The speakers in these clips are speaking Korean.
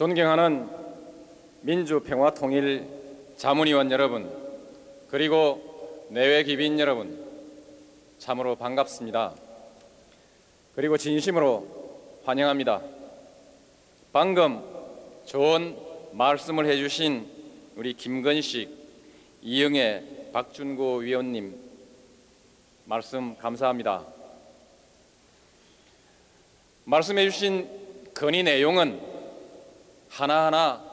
존경하는 민주평화통일 자문위원 여러분 그리고 내외 기빈 여러분 참으로 반갑습니다. 그리고 진심으로 환영합니다. 방금 좋은 말씀을 해주신 우리 김건식, 이영애, 박준구 위원님 말씀 감사합니다. 말씀해 주신 건의 내용은 하나하나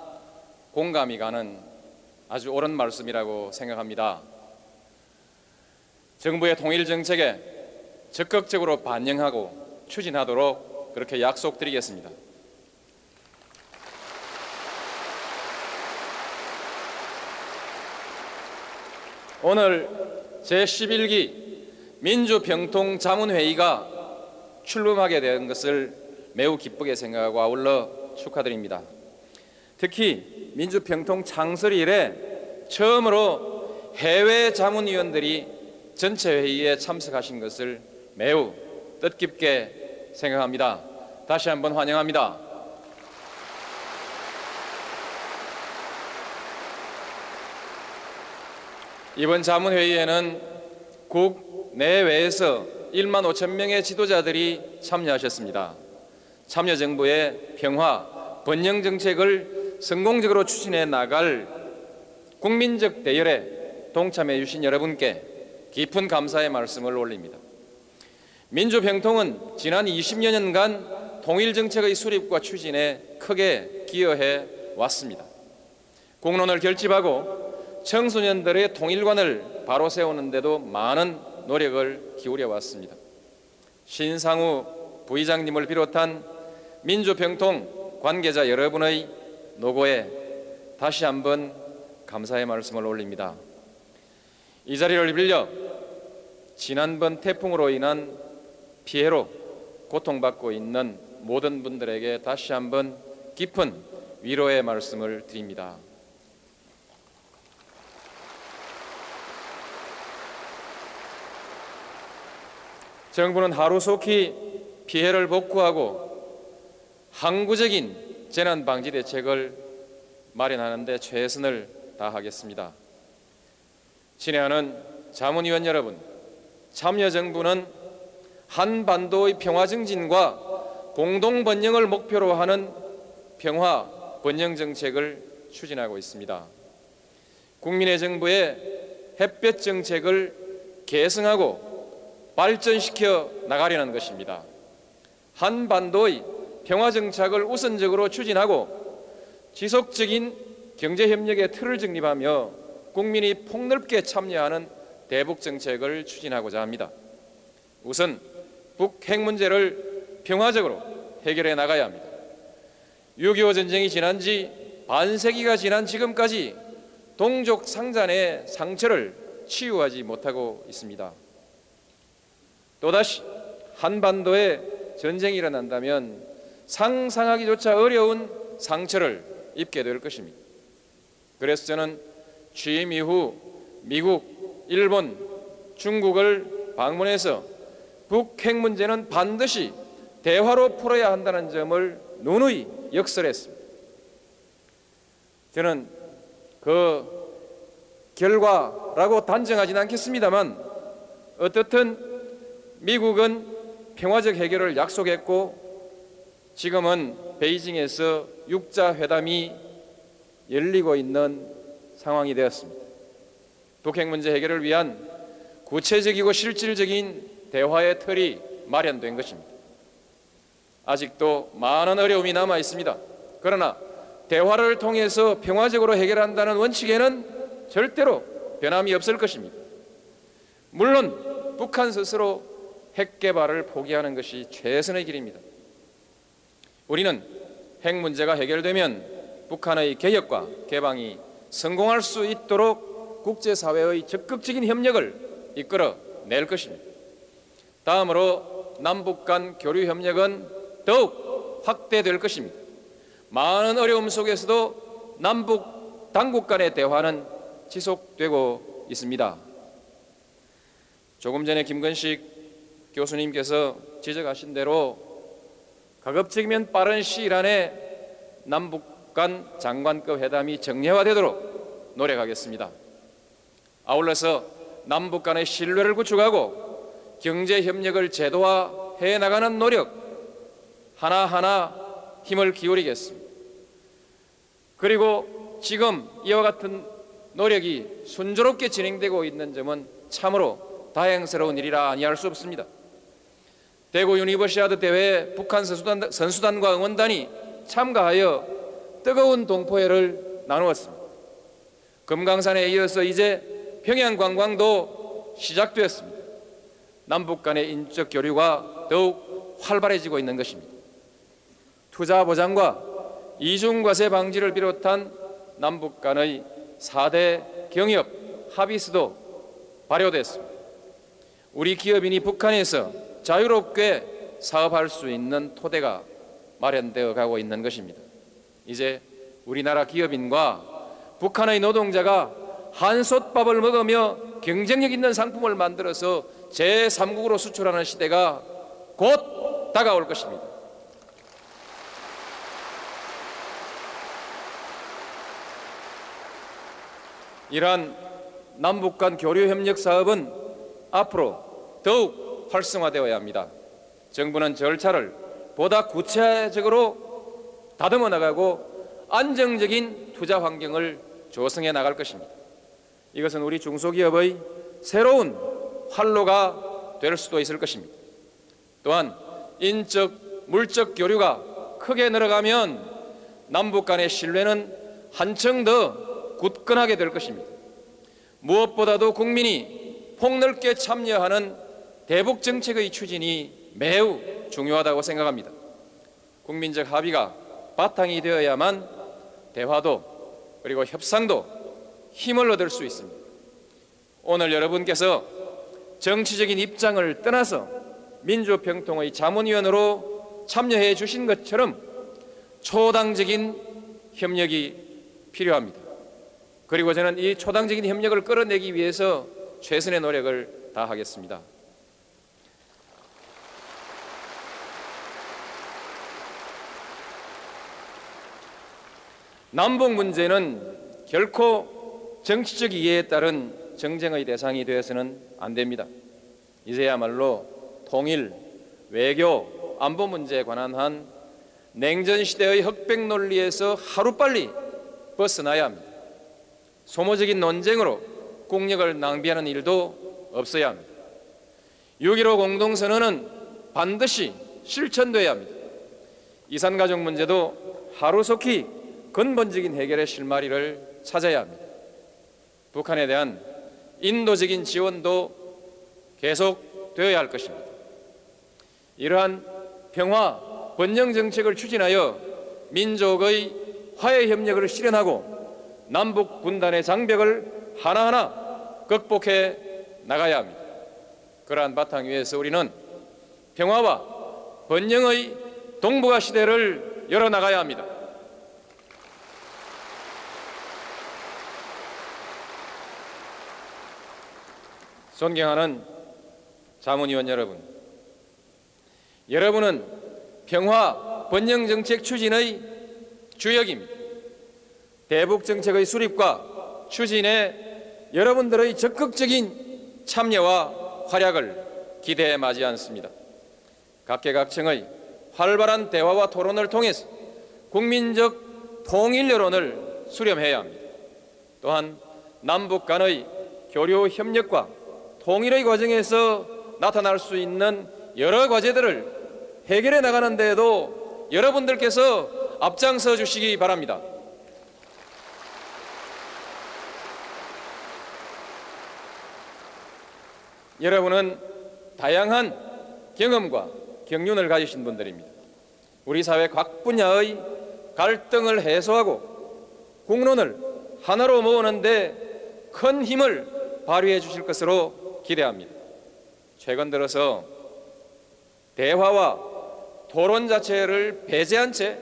공감이 가는 아주 옳은 말씀이라고 생각합니다. 정부의 통일 정책에 적극적으로 반영하고 추진하도록 그렇게 약속드리겠습니다. 오늘 제11기 민주병통 자문회의가 출범하게 된 것을 매우 기쁘게 생각하고 아울러 축하드립니다. 특히 민주평통 창설 이래 처음으로 해외 자문위원들이 전체 회의에 참석하신 것을 매우 뜻깊게 생각합니다. 다시 한번 환영합니다. 이번 자문회의에는 국 내외에서 1만 5천 명의 지도자들이 참여하셨습니다. 참여정부의 평화, 번영 정책을 성공적으로 추진해 나갈 국민적 대열에 동참해 주신 여러분께 깊은 감사의 말씀을 올립니다. 민주평통은 지난 20여 년간 통일 정책의 수립과 추진에 크게 기여해 왔습니다. 공론을 결집하고 청소년들의 통일관을 바로 세우는데도 많은 노력을 기울여 왔습니다. 신상우 부의장님을 비롯한 민주평통 관계자 여러분의 노고에 다시 한번 감사의 말씀을 올립니다. 이 자리를 빌려 지난번 태풍으로 인한 피해로 고통받고 있는 모든 분들에게 다시 한번 깊은 위로의 말씀을 드립니다. 정부는 하루속히 피해를 복구하고 항구적인 재난 방지 대책을 마련하는데 최선을 다하겠습니다. 친애하는 자문위원 여러분, 참여정부는 한반도의 평화 증진과 공동 번영을 목표로 하는 평화 번영 정책을 추진하고 있습니다. 국민의 정부의 햇볕 정책을 개성하고 발전시켜 나가려는 것입니다. 한반도의 평화 정착을 우선적으로 추진하고 지속적인 경제 협력의 틀을 정립하며 국민이 폭넓게 참여하는 대북 정책을 추진하고자 합니다. 우선 북핵 문제를 평화적으로 해결해 나가야 합니다. 6.25 전쟁이 지난 지 반세기가 지난 지금까지 동족 상잔의 상처를 치유하지 못하고 있습니다. 또다시 한반도에 전쟁이 일어난다면 상상하기조차 어려운 상처를 입게 될 것입니다. 그래서 저는 취임 이후 미국, 일본, 중국을 방문해서 북핵 문제는 반드시 대화로 풀어야 한다는 점을 누누이 역설했습니다. 저는 그 결과라고 단정하지는 않겠습니다만 어떻든 미국은 평화적 해결을 약속했고 지금은 베이징에서 육자 회담이 열리고 있는 상황이 되었습니다. 북핵 문제 해결을 위한 구체적이고 실질적인 대화의 틀이 마련된 것입니다. 아직도 많은 어려움이 남아 있습니다. 그러나 대화를 통해서 평화적으로 해결한다는 원칙에는 절대로 변함이 없을 것입니다. 물론 북한 스스로 핵 개발을 포기하는 것이 최선의 길입니다. 우리는 핵 문제가 해결되면 북한의 개혁과 개방이 성공할 수 있도록 국제사회의 적극적인 협력을 이끌어 낼 것입니다. 다음으로 남북 간 교류 협력은 더욱 확대될 것입니다. 많은 어려움 속에서도 남북 당국 간의 대화는 지속되고 있습니다. 조금 전에 김건식 교수님께서 지적하신 대로 가급적이면 빠른 시일 안에 남북 간 장관급 회담이 정례화되도록 노력하겠습니다. 아울러서 남북 간의 신뢰를 구축하고 경제 협력을 제도화해 나가는 노력 하나하나 힘을 기울이겠습니다. 그리고 지금 이와 같은 노력이 순조롭게 진행되고 있는 점은 참으로 다행스러운 일이라 아니할 수 없습니다. 대구 유니버시아드 대회에 북한 선수단, 선수단과 응원단이 참가하여 뜨거운 동포애를 나누었습니다. 금강산에 이어서 이제 평양 관광도 시작되었습니다. 남북 간의 인적 교류가 더욱 활발해지고 있는 것입니다. 투자 보장과 이중과세 방지를 비롯한 남북 간의 4대 경협 합의서도 발효됐습니다. 우리 기업인이 북한에서 자유롭게 사업할 수 있는 토대가 마련되어 가고 있는 것입니다. 이제 우리나라 기업인과 북한의 노동자가 한솥밥을 먹으며 경쟁력 있는 상품을 만들어서 제3국으로 수출하는 시대가 곧 다가올 것입니다. 이러한 남북 간 교류 협력 사업은 앞으로 더욱 활성화되어야 합니다. 정부는 절차를 보다 구체적으로 다듬어 나가고 안정적인 투자 환경을 조성해 나갈 것입니다. 이것은 우리 중소기업의 새로운 활로가 될 수도 있을 것입니다. 또한 인적, 물적 교류가 크게 늘어가면 남북 간의 신뢰는 한층 더 굳건하게 될 것입니다. 무엇보다도 국민이 폭넓게 참여하는 대북 정책의 추진이 매우 중요하다고 생각합니다. 국민적 합의가 바탕이 되어야만 대화도 그리고 협상도 힘을 얻을 수 있습니다. 오늘 여러분께서 정치적인 입장을 떠나서 민주평통의 자문위원으로 참여해 주신 것처럼 초당적인 협력이 필요합니다. 그리고 저는 이 초당적인 협력을 끌어내기 위해서 최선의 노력을 다하겠습니다. 남북 문제는 결코 정치적 이해에 따른 정쟁의 대상이 되어서는 안 됩니다. 이제야말로 통일, 외교, 안보 문제에 관한 한 냉전 시대의 흑백 논리에서 하루빨리 벗어나야 합니다. 소모적인 논쟁으로 국력을 낭비하는 일도 없어야 합니다. 6.15 공동선언은 반드시 실천돼야 합니다. 이산가족 문제도 하루속히 근본적인 해결의 실마리를 찾아야 합니다. 북한에 대한 인도적인 지원도 계속 되어야 할 것입니다. 이러한 평화, 번영 정책을 추진하여 민족의 화해 협력을 실현하고 남북 분단의 장벽을 하나하나 극복해 나가야 합니다. 그러한 바탕 위에서 우리는 평화와 번영의 동북아 시대를 열어 나가야 합니다. 존경하는 자문위원 여러분, 여러분은 평화 번영 정책 추진의 주역입니다. 대북 정책의 수립과 추진에 여러분들의 적극적인 참여와 활약을 기대해 마지 않습니다. 각계각층의 활발한 대화와 토론을 통해서 국민적 통일 여론을 수렴해야 합니다. 또한 남북 간의 교류 협력과 통일의 과정에서 나타날 수 있는 여러 과제들을 해결해 나가는 데에도 여러분들께서 앞장서 주시기 바랍니다. 여러분은 다양한 경험과 경륜을 가지신 분들입니다. 우리 사회 각 분야의 갈등을 해소하고 국론을 하나로 모으는데 큰 힘을 발휘해 주실 것으로 기대합니다. 최근 들어서 대화와 토론 자체를 배제한 채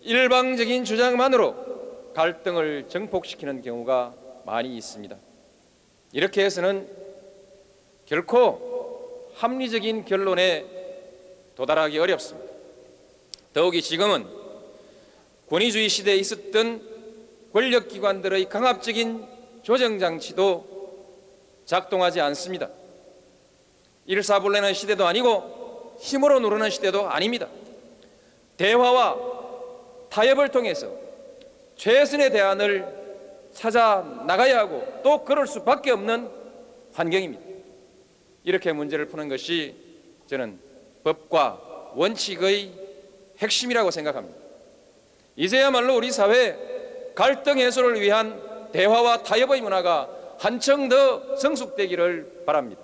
일방적인 주장만으로 갈등을 증폭시키는 경우가 많이 있습니다. 이렇게 해서는 결코 합리적인 결론에 도달하기 어렵습니다. 더욱이 지금은 권위주의 시대에 있었던 권력기관들의 강압적인 조정장치도 작동하지 않습니다. 일사불란의 시대도 아니고 힘으로 누르는 시대도 아닙니다. 대화와 타협을 통해서 최선의 대안을 찾아 나가야 하고 또 그럴 수밖에 없는 환경입니다. 이렇게 문제를 푸는 것이 저는 법과 원칙의 핵심이라고 생각합니다. 이제야말로 우리 사회 갈등 해소를 위한 대화와 타협의 문화가 한층 더 성숙되기를 바랍니다.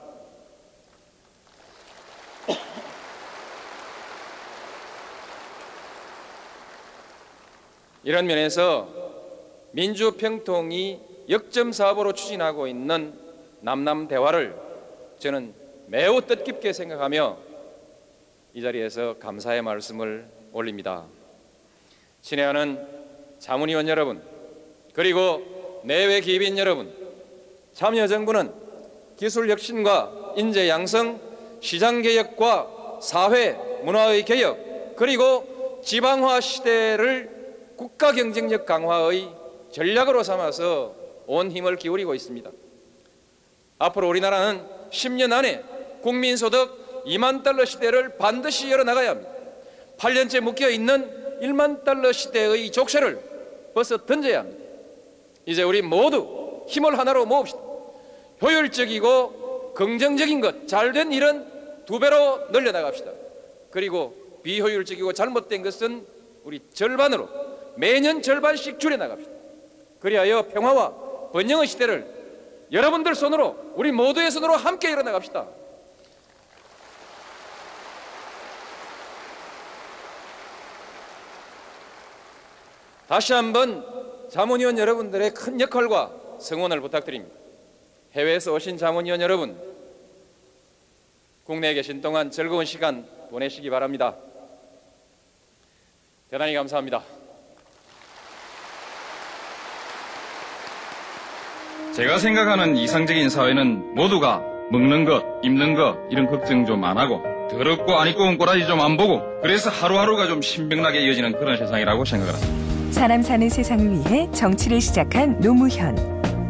이런 면에서 민주평통이 역점 사업으로 추진하고 있는 남남 대화를 저는 매우 뜻깊게 생각하며 이 자리에서 감사의 말씀을 올립니다. 친애하는 자문위원 여러분, 그리고 내외 기빈 여러분, 참여정부는 기술 혁신과 인재 양성, 시장 개혁과 사회 문화의 개혁, 그리고 지방화 시대를 국가 경쟁력 강화의 전략으로 삼아서 온 힘을 기울이고 있습니다. 앞으로 우리나라는 10년 안에 국민소득 2만 달러 시대를 반드시 열어나가야 합니다. 8년째 묶여 있는 1만 달러 시대의 족쇄를 벗어 던져야 합니다. 이제 우리 모두 힘을 하나로 모읍시다. 효율적이고 긍정적인 것, 잘된 일은 두 배로 늘려나갑시다. 그리고 비효율적이고 잘못된 것은 우리 절반으로 매년 절반씩 줄여나갑시다. 그리하여 평화와 번영의 시대를 여러분들 손으로 우리 모두의 손으로 함께 일어나갑시다. 다시 한번 자문위원 여러분들의 큰 역할과 성원을 부탁드립니다. 해외에서 오신 자문위원 여러분, 국내에 계신 동안 즐거운 시간 보내시기 바랍니다. 대단히 감사합니다. 제가 생각하는 이상적인 사회는 모두가 먹는 것, 입는 것 이런 걱정 좀 안 하고 더럽고 안 입고 온 꼬라지 좀 안 보고 그래서 하루하루가 좀 신명나게 이어지는 그런 세상이라고 생각을 합니다. 사람 사는 세상을 위해 정치를 시작한 노무현.